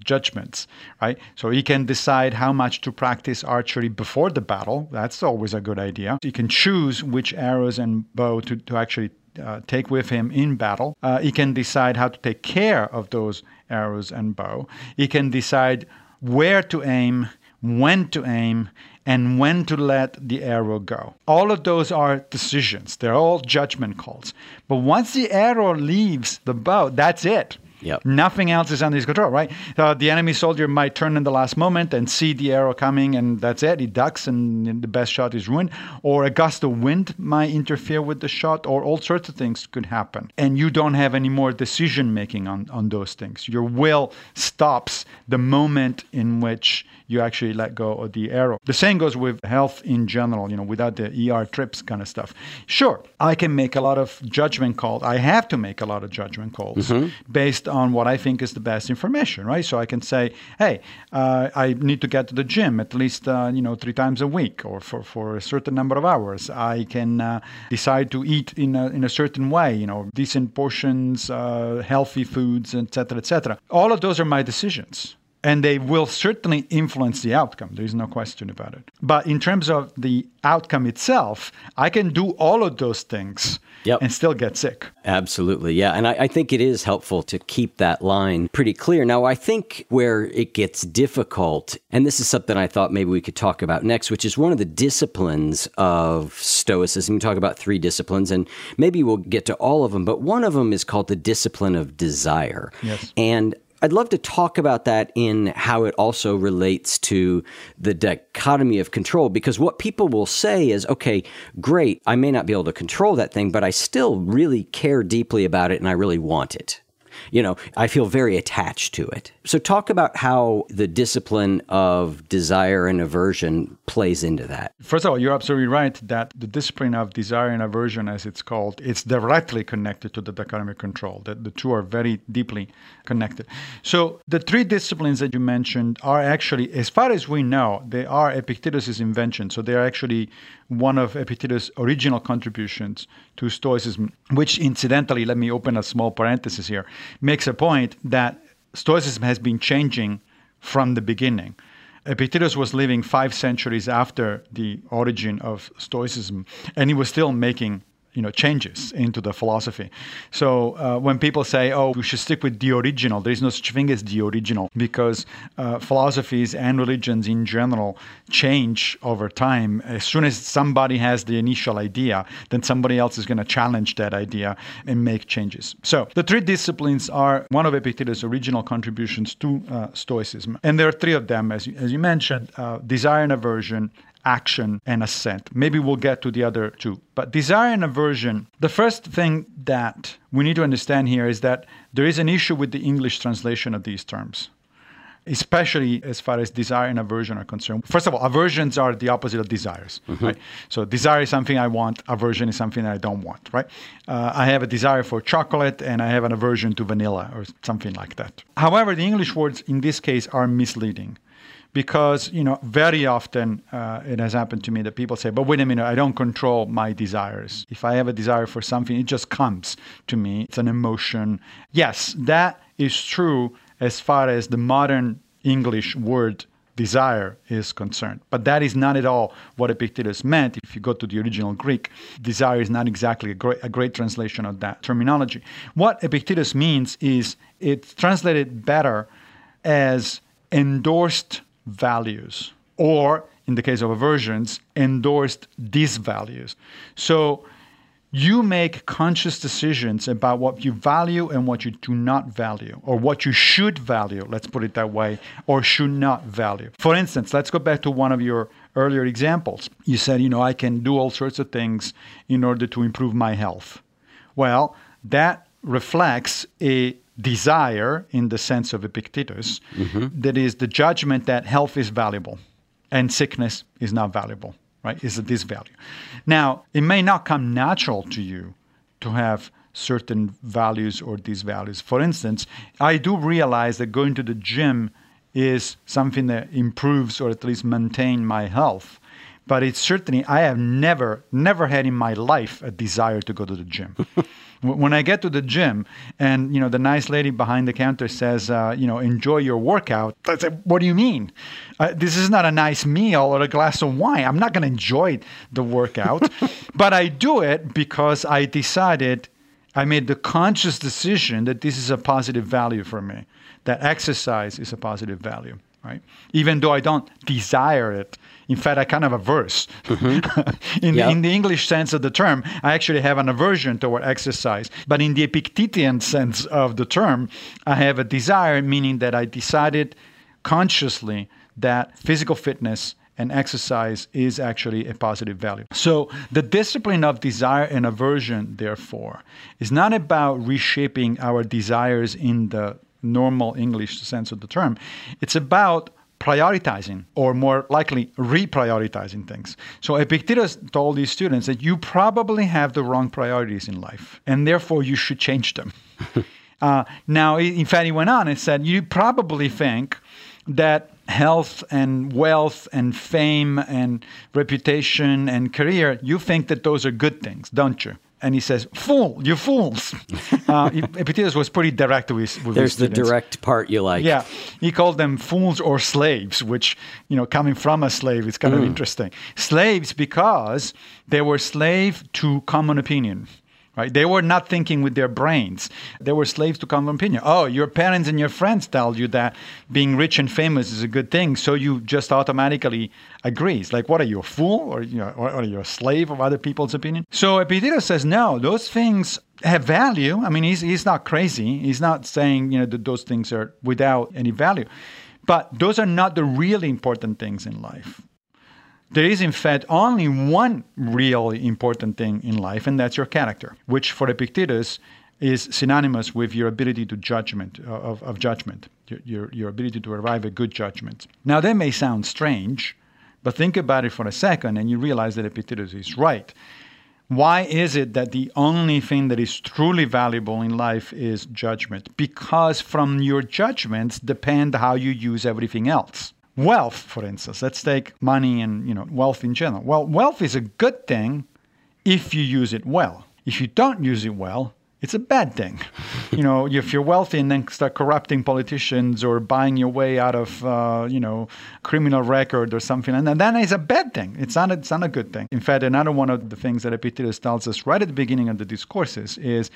judgments, right? So he can decide how much to practice archery before the battle. That's always a good idea. He can choose which arrows and bow to, to actually uh, take with him in battle. Uh, he can decide how to take care of those arrows and bow. He can decide where to aim, when to aim, and when to let the arrow go. All of those are decisions. They're all judgment calls. But once the arrow leaves the bow, that's it Yep. Nothing else is under his control, right? Uh, the enemy soldier might turn in the last moment and see the arrow coming, and that's it. He ducks, and the best shot is ruined. Or a gust of wind might interfere with the shot, or all sorts of things could happen. And you don't have any more decision making on, on those things. Your will stops the moment in which you actually let go of the arrow. The same goes with health in general, you know, without the ER trips kind of stuff. Sure, I can make a lot of judgment calls. I have to make a lot of judgment calls Mhm. based on what I think is the best information, right? So I can say, hey, uh, I need to get to the gym at least, uh, you know, three times a week or for, for a certain number of hours. I can uh, decide to eat in a, in a certain way, you know, decent portions, uh, healthy foods, et cetera, et cetera. All of those are my decisions. And they will certainly influence the outcome. There is no question about it. But in terms of the outcome itself, I can do all of those things and still get sick. Absolutely. Yeah. And I, I think it is helpful to keep that line pretty clear. Now, I think where it gets difficult, and this is something I thought maybe we could talk about next, which is one of the disciplines of Stoicism. We talk about three disciplines, and maybe we'll get to all of them, but one of them is called the discipline of desire. Yes. And I'd love to talk about that in how it also relates to the dichotomy of control because what people will say is, okay, great, I may not be able to control that thing, but I still really care deeply about it and I really want it. You know, I feel very attached to it. So, talk about how the discipline of desire and aversion plays into that. First of all, you're absolutely right that the discipline of desire and aversion, as it's called, it's directly connected to the dichotomy control. That the two are very deeply connected. So the three disciplines that you mentioned are actually, as far as we know, they are Epictetus' invention. So they are actually one of Epictetus' original contributions to Stoicism, which incidentally, let me open a small parenthesis here, makes a point that Stoicism has been changing from the beginning. Epictetus was living five centuries after the origin of Stoicism, and he was still making you know changes into the philosophy. So uh, when people say, "Oh, we should stick with the original," there is no such thing as the original because uh, philosophies and religions in general change over time. As soon as somebody has the initial idea, then somebody else is going to challenge that idea and make changes. So the three disciplines are one of Epictetus' original contributions to uh, Stoicism, and there are three of them, as you, as you mentioned: uh, desire and aversion, action and assent. Maybe we'll get to the other two. But desire and aversion, the first thing that we need to understand here is that there is an issue with the English translation of these terms. Especially as far as desire and aversion are concerned. First of all, aversions are the opposite of desires, right? So desire is something I want, aversion is something I don't want, right? Uh, I have a desire for chocolate and I have an aversion to vanilla or something like that. However, the English words in this case are misleading because you know very often uh, it has happened to me that people say but wait a minute i don't control my desires. If i have a desire for something it just comes to me. It's an emotion. Yes that is true as far as the modern english word desire is concerned but that is not at all what epictetus meant. If you go to the original greek desire is not exactly a great, a great translation of that terminology. What epictetus means is it's translated better as endorsed values, or in the case of aversions, endorsed disvalues. So you make conscious decisions about what you value and what you do not value, or what you should value, let's put it that way, or should not value. For instance, let's go back to one of your earlier examples. You said, you know, I can do all sorts of things in order to improve my health. Well, that reflects a desire in the sense of Epictetus, mm-hmm. that is the judgment that health is valuable and sickness is not valuable, right? Is a disvalue. Now, it may not come natural to you to have certain values or disvalues. For instance, I do realize that going to the gym is something that improves or at least maintain my health. But it's certainly I have never, never had in my life a desire to go to the gym. when I get to the gym and you know the nice lady behind the counter says, uh, you know, enjoy your workout, I say, what do you mean? Uh, this is not a nice meal or a glass of wine. I'm not going to enjoy the workout, but I do it because I decided I made the conscious decision that this is a positive value for me. That exercise is a positive value, right? Even though I don't desire it, In fact, I kind of averse. Mm-hmm. in, Yeah. in the English sense of the term, I actually have an aversion toward exercise. But in the Epictetian sense of the term, I have a desire, meaning that I decided consciously that physical fitness and exercise is actually a positive value. So the discipline of desire and aversion, therefore, is not about reshaping our desires in the normal English sense of the term. It's about prioritizing, or more likely, reprioritizing things. So Epictetus told his students that you probably have the wrong priorities in life, and therefore you should change them. uh, now, in fact, he went on and said, you probably think that health and wealth and fame and reputation and career, you think that those are good things, don't you? And he says, "Fool, you fools!" uh, Epictetus was pretty direct with, with his There's the direct part you like. Yeah, he called them fools or slaves, which you know, coming from a slave, is kind of Mm. interesting. Slaves because they were slave to common opinion. Right? They were not thinking with their brains. They were slaves to common opinion. Oh, your parents and your friends tell you that being rich and famous is a good thing, so you just automatically agree. It's like, what are you, a fool, or you know, or are you a slave of other people's opinion? So Epictetus says, no, those things have value. I mean, he's he's not crazy. He's not saying you know that those things are without any value, but those are not the really important things in life. There is, in fact, only one really important thing in life, and that's your character, which for Epictetus is synonymous with your ability to judgment uh, of, of judgment, your, your, your ability to arrive at good judgment. Now, that may sound strange, but think about it for a second, and you realize that Epictetus is right. Why is it that the only thing that is truly valuable in life is judgment? Because from your judgments depend how you use everything else. Wealth, for instance, let's take money and you know wealth in general. Well, wealth is a good thing if you use it well. If you don't use it well, it's a bad thing. you know, if you're wealthy and then start corrupting politicians or buying your way out of, uh, you know, criminal record or something, and then it's a bad thing. It's not, a, it's not a good thing. In fact, another one of the things that Epictetus tells us right at the beginning of the discourses is,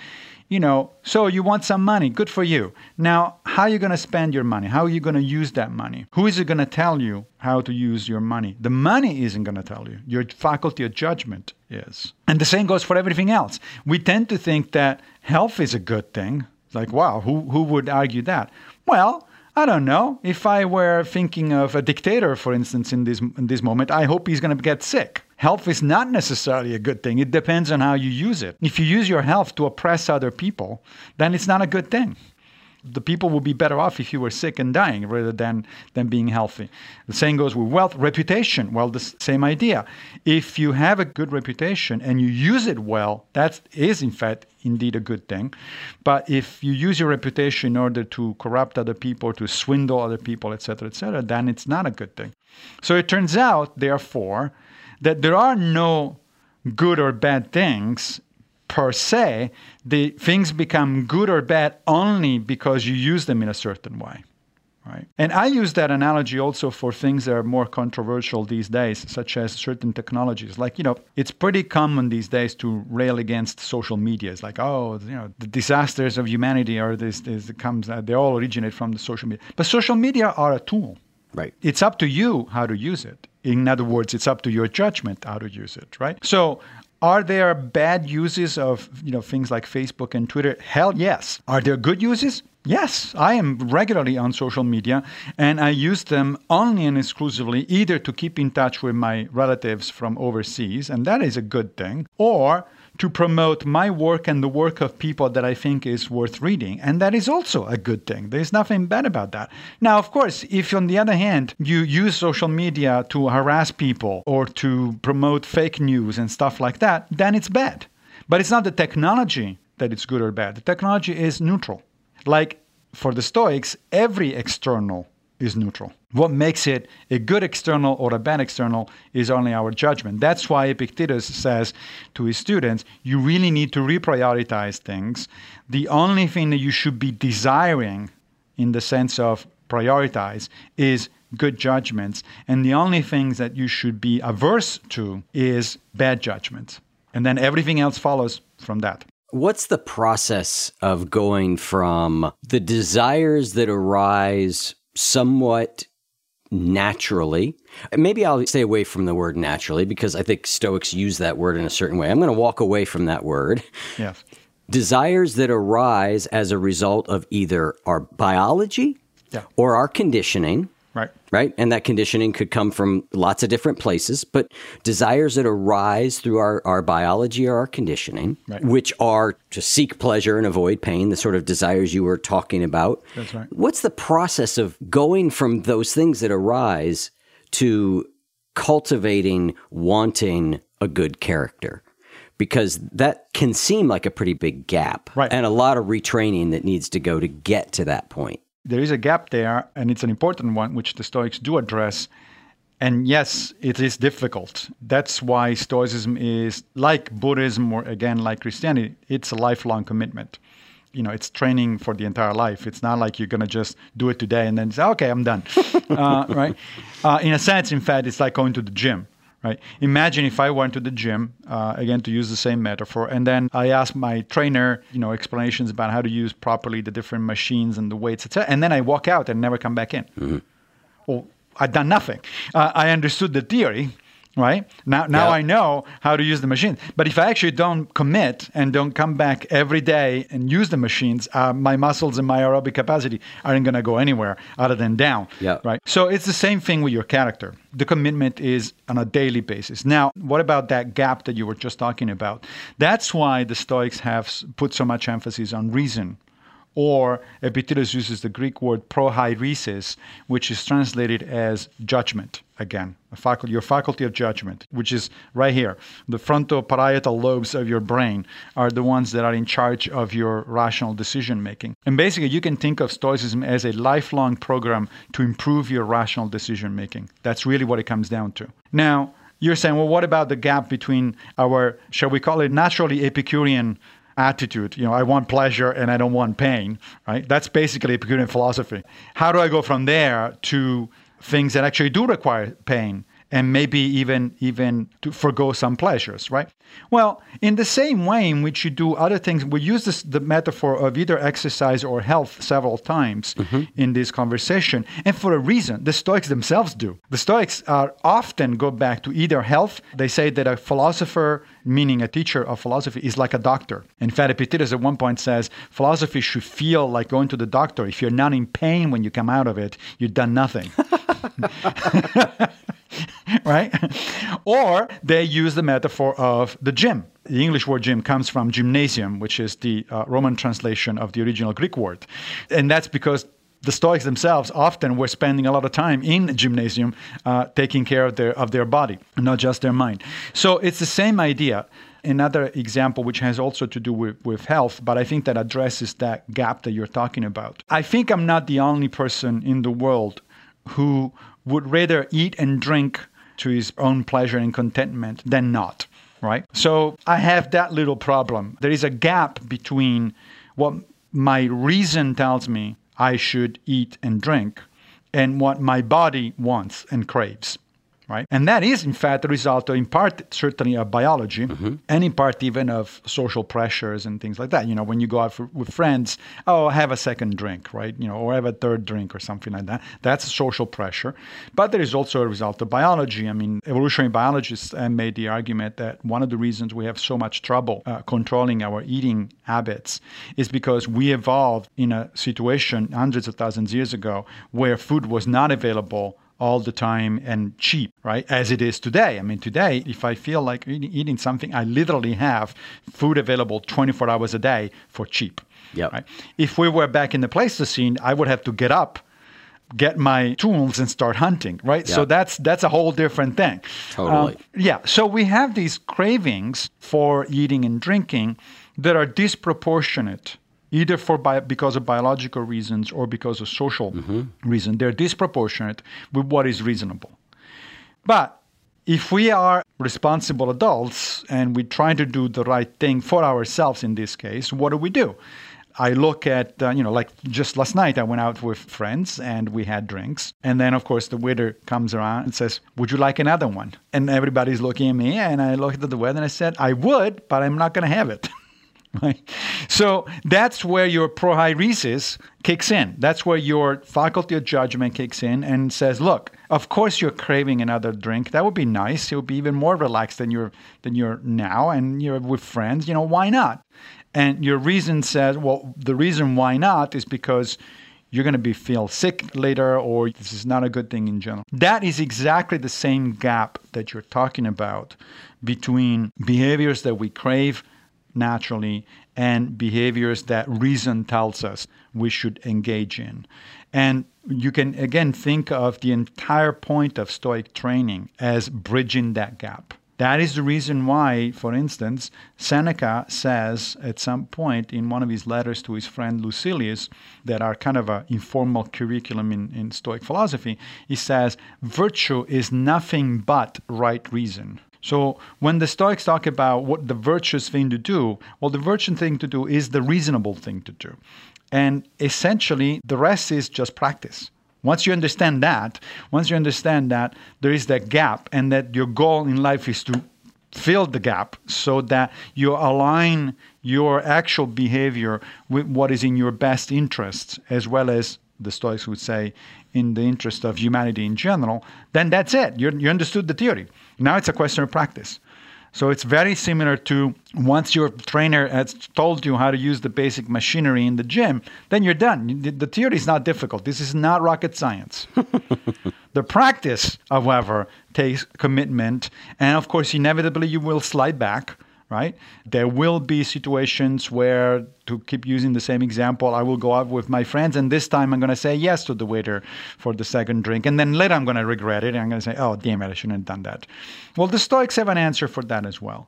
you know, so you want some money, good for you. Now, how are you going to spend your money? How are you going to use that money? Who is it going to tell you how to use your money? The money isn't going to tell you. Your faculty of judgment And the same goes for everything else. We tend to think that health is a good thing. Like, wow, who, who would argue that? Well, I don't know. If I were thinking of a dictator, for instance, in this in this moment, I hope he's going to get sick. Health is not necessarily a good thing. It depends on how you use it. If you use your health to oppress other people, then it's not a good thing. The people would be better off if you were sick and dying rather than, than being healthy. The same goes with wealth, reputation. Well, the same idea. If you have a good reputation and you use it well, that is, in fact, indeed a good thing. But if you use your reputation in order to corrupt other people, to swindle other people, etc., etc., then it's not a good thing. So it turns out, therefore, that there are no good or bad things per se. The things become good or bad only because you use them in a certain way. Right? And I use that analogy also for things that are more controversial these days, such as certain technologies. Like, you know, it's pretty common these days to rail against social media. It's like, oh, you know, the disasters of humanity are this, this comes, uh, they all originate from the social media. But social media are a tool. Right. It's up to you how to use it. In other words, it's up to your judgment how to use it, right? So, are there bad uses of you know things like Facebook and Twitter? Hell yes. Are there good uses? Yes, I am regularly on social media and I use them only and exclusively either to keep in touch with my relatives from overseas, and that is a good thing, or to promote my work and the work of people that I think is worth reading. And that is also a good thing. There's nothing bad about that. Now, of course, if on the other hand, you use social media to harass people or to promote fake news and stuff like that, then it's bad. But it's not the technology that it's good or bad. The technology is neutral. Like for the Stoics, every external is neutral. What makes it a good external or a bad external is only our judgment. That's why Epictetus says to his students, you really need to reprioritize things. The only thing that you should be desiring in the sense of prioritize is good judgments. And the only things that you should be averse to is bad judgments. And then everything else follows from that. What's the process of going from the desires that arise somewhat naturally. Maybe I'll stay away from the word naturally because I think Stoics use that word in a certain way. I'm going to walk away from that word. Yes. Desires that arise as a result of either our biology Yeah. or our conditioning, Right. right? And that conditioning could come from lots of different places, but desires that arise through our, our biology or our conditioning, Right. which are to seek pleasure and avoid pain, the sort of desires you were talking about. That's right. What's the process of going from those things that arise to cultivating wanting a good character? Because that can seem like a pretty big gap Right. and a lot of retraining that needs to go to get to that point. There is a gap there, and it's an important one, which the Stoics do address. And yes, it is difficult. That's why Stoicism is like Buddhism or again like Christianity, it's a lifelong commitment. You know, it's training for the entire life. It's not like you're going to just do it today and then say, okay, I'm done. uh, right? Uh, in a sense, in fact, it's like going to the gym. Right. Imagine if I went to the gym, uh, again to use the same metaphor, and then I asked my trainer, you know, explanations about how to use properly the different machines and the weights, etc. And then I walk out and never come back in. Well, I've done nothing. Uh, I understood the theory, right? Now, now Yeah. I know how to use the machine. But if I actually don't commit and don't come back every day and use the machines, uh, my muscles and my aerobic capacity aren't going to go anywhere other than down, Yeah. right? So it's the same thing with your character. The commitment is on a daily basis. Now, what about that gap that you were just talking about? That's why the Stoics have put so much emphasis on reason or Epictetus uses the Greek word prohairesis, which is translated as judgment. Again, faculty, your faculty of judgment, which is right here. The frontoparietal lobes of your brain are the ones that are in charge of your rational decision making. And basically, you can think of Stoicism as a lifelong program to improve your rational decision making. That's really what it comes down to. Now, you're saying, well, what about the gap between our, shall we call it, naturally Epicurean attitude. You know, I want pleasure and I don't want pain, right? That's basically Epicurean philosophy. How do I go from there to things that actually do require pain and maybe even even to forego some pleasures, right? Well, in the same way in which you do other things, we use this, the metaphor of either exercise or health several times mm-hmm. in this conversation, and for a reason. The Stoics themselves do. The Stoics are often go back to either health. They say that a philosopher, meaning a teacher of philosophy, is like a doctor. In fact, Epictetus at one point says philosophy should feel like going to the doctor. If you're not in pain when you come out of it, you've done nothing. right? or they use the metaphor of the gym. The English word gym comes from gymnasium, which is the uh, Roman translation of the original Greek word. And that's because the Stoics themselves often were spending a lot of time in gymnasium uh, taking care of their, of their body, not just their mind. So it's the same idea. Another example, which has also to do with, with health, but I think that addresses that gap that you're talking about. I think I'm not the only person in the world who would rather eat and drink to his own pleasure and contentment than not, right? So I have that little problem. There is a gap between what my reason tells me I should eat and drink and what my body wants and craves. Right? And that is, in fact, the result, of, in part, certainly of biology, and in part, even of social pressures and things like that. You know, when you go out for, with friends, oh, have a second drink, right? You know, or have a third drink or something like that. That's social pressure. But there is also a result of biology. I mean, evolutionary biologists have made the argument that one of the reasons we have so much trouble uh, controlling our eating habits is because we evolved in a situation hundreds of thousands of years ago where food was not available all the time and cheap, right? As it is today. I mean, today, if I feel like eating, something, I literally have food available 24 hours a day for cheap. Yeah. Right? If we were back in the Pleistocene, I would have to get up, get my tools, and start hunting, right? So that's that's a whole different thing. Totally. Um, yeah. So we have these cravings for eating and drinking that are disproportionate either for bi- because of biological reasons or because of social reason. They're disproportionate with what is reasonable. But if we are responsible adults and we try to do the right thing for ourselves in this case, what do we do? I look at, uh, you know, like just last night, I went out with friends and we had drinks. And then, of course, the waiter comes around and says, Would you like another one? And everybody's looking at me. And I looked at the waiter and I said, I would, but I'm not going to have it. So that's where your prohairesis kicks in. That's where your faculty of judgment kicks in and says, look, of course you're craving another drink. That would be nice. You'll be even more relaxed than you're than you're now and you're with friends. You know, why not? And your reason says, well, the reason why not is because you're going to be feel sick later or this is not a good thing in general. That is exactly the same gap that you're talking about between behaviors that we crave naturally and behaviors that reason tells us we should engage in. And you can again think of the entire point of Stoic training as bridging that gap. That is the reason why, for instance, Seneca says at some point in one of his letters to his friend Lucilius, that are kind of an informal curriculum in, in Stoic philosophy, he says, Virtue is nothing but right reason. So when the Stoics talk about what the virtuous thing to do, well, the virtuous thing to do is the reasonable thing to do. And essentially, the rest is just practice. Once you understand that, once you understand that there is that gap and that your goal in life is to fill the gap so that you align your actual behavior with what is in your best interests, as well as the Stoics would say, in the interest of humanity in general, then that's it. You're, you understood the theory. Now it's a question of practice. So it's very similar to once your trainer has told you how to use the basic machinery in the gym, then you're done. The theory is not difficult. This is not rocket science. the practice, however, takes commitment. And of course, inevitably, you will slide back right? There will be situations where, to keep using the same example, I will go out with my friends, and this time I'm going to say yes to the waiter for the second drink, and then later I'm going to regret it, and I'm going to say, oh, damn it, I shouldn't have done that. Well, the Stoics have an answer for that as well.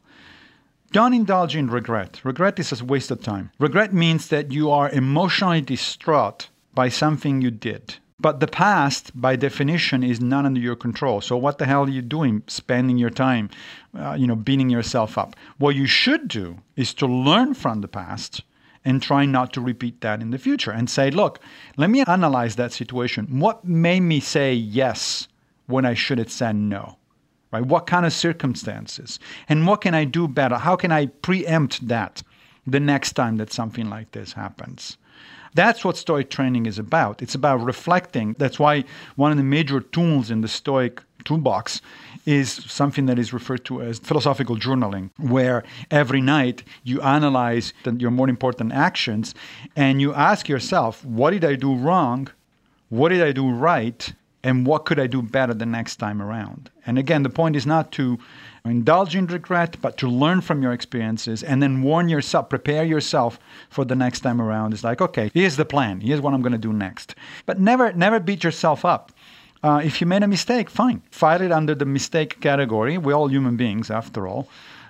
Don't indulge in regret. Regret is a waste of time. Regret means that you are emotionally distraught by something you did but the past, by definition, is not under your control. So what the hell are you doing, spending your time, uh, you know, beating yourself up? What you should do is to learn from the past and try not to repeat that in the future and say, look, let me analyze that situation. What made me say yes when I should have said no? Right? What kind of circumstances? And what can I do better? How can I preempt that the next time that something like this happens? That's what Stoic training is about. It's about reflecting. That's why one of the major tools in the Stoic toolbox is something that is referred to as philosophical journaling, where every night you analyze your more important actions and you ask yourself, what did I do wrong? What did I do right? And what could I do better the next time around? And again, the point is not to indulge in regret, but to learn from your experiences and then warn yourself, prepare yourself for the next time around. It's like, okay, here's the plan. Here's what I'm going to do next. But never, never beat yourself up. Uh, if you made a mistake, fine. File it under the mistake category. We're all human beings, after all.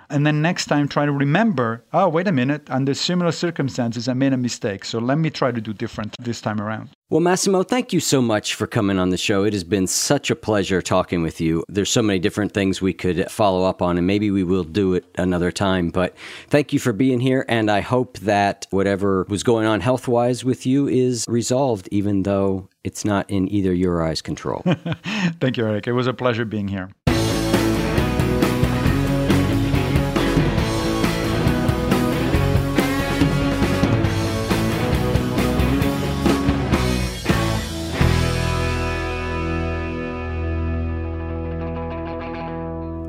And then next time, try to remember oh, wait a minute, under similar circumstances, I made a mistake. So let me try to do different this time around. Well, Massimo, thank you so much for coming on the show. It has been such a pleasure talking with you. There's so many different things we could follow up on, and maybe we will do it another time. But thank you for being here. And I hope that whatever was going on health wise with you is resolved, even though it's not in either your eyes' control. thank you, Eric. It was a pleasure being here.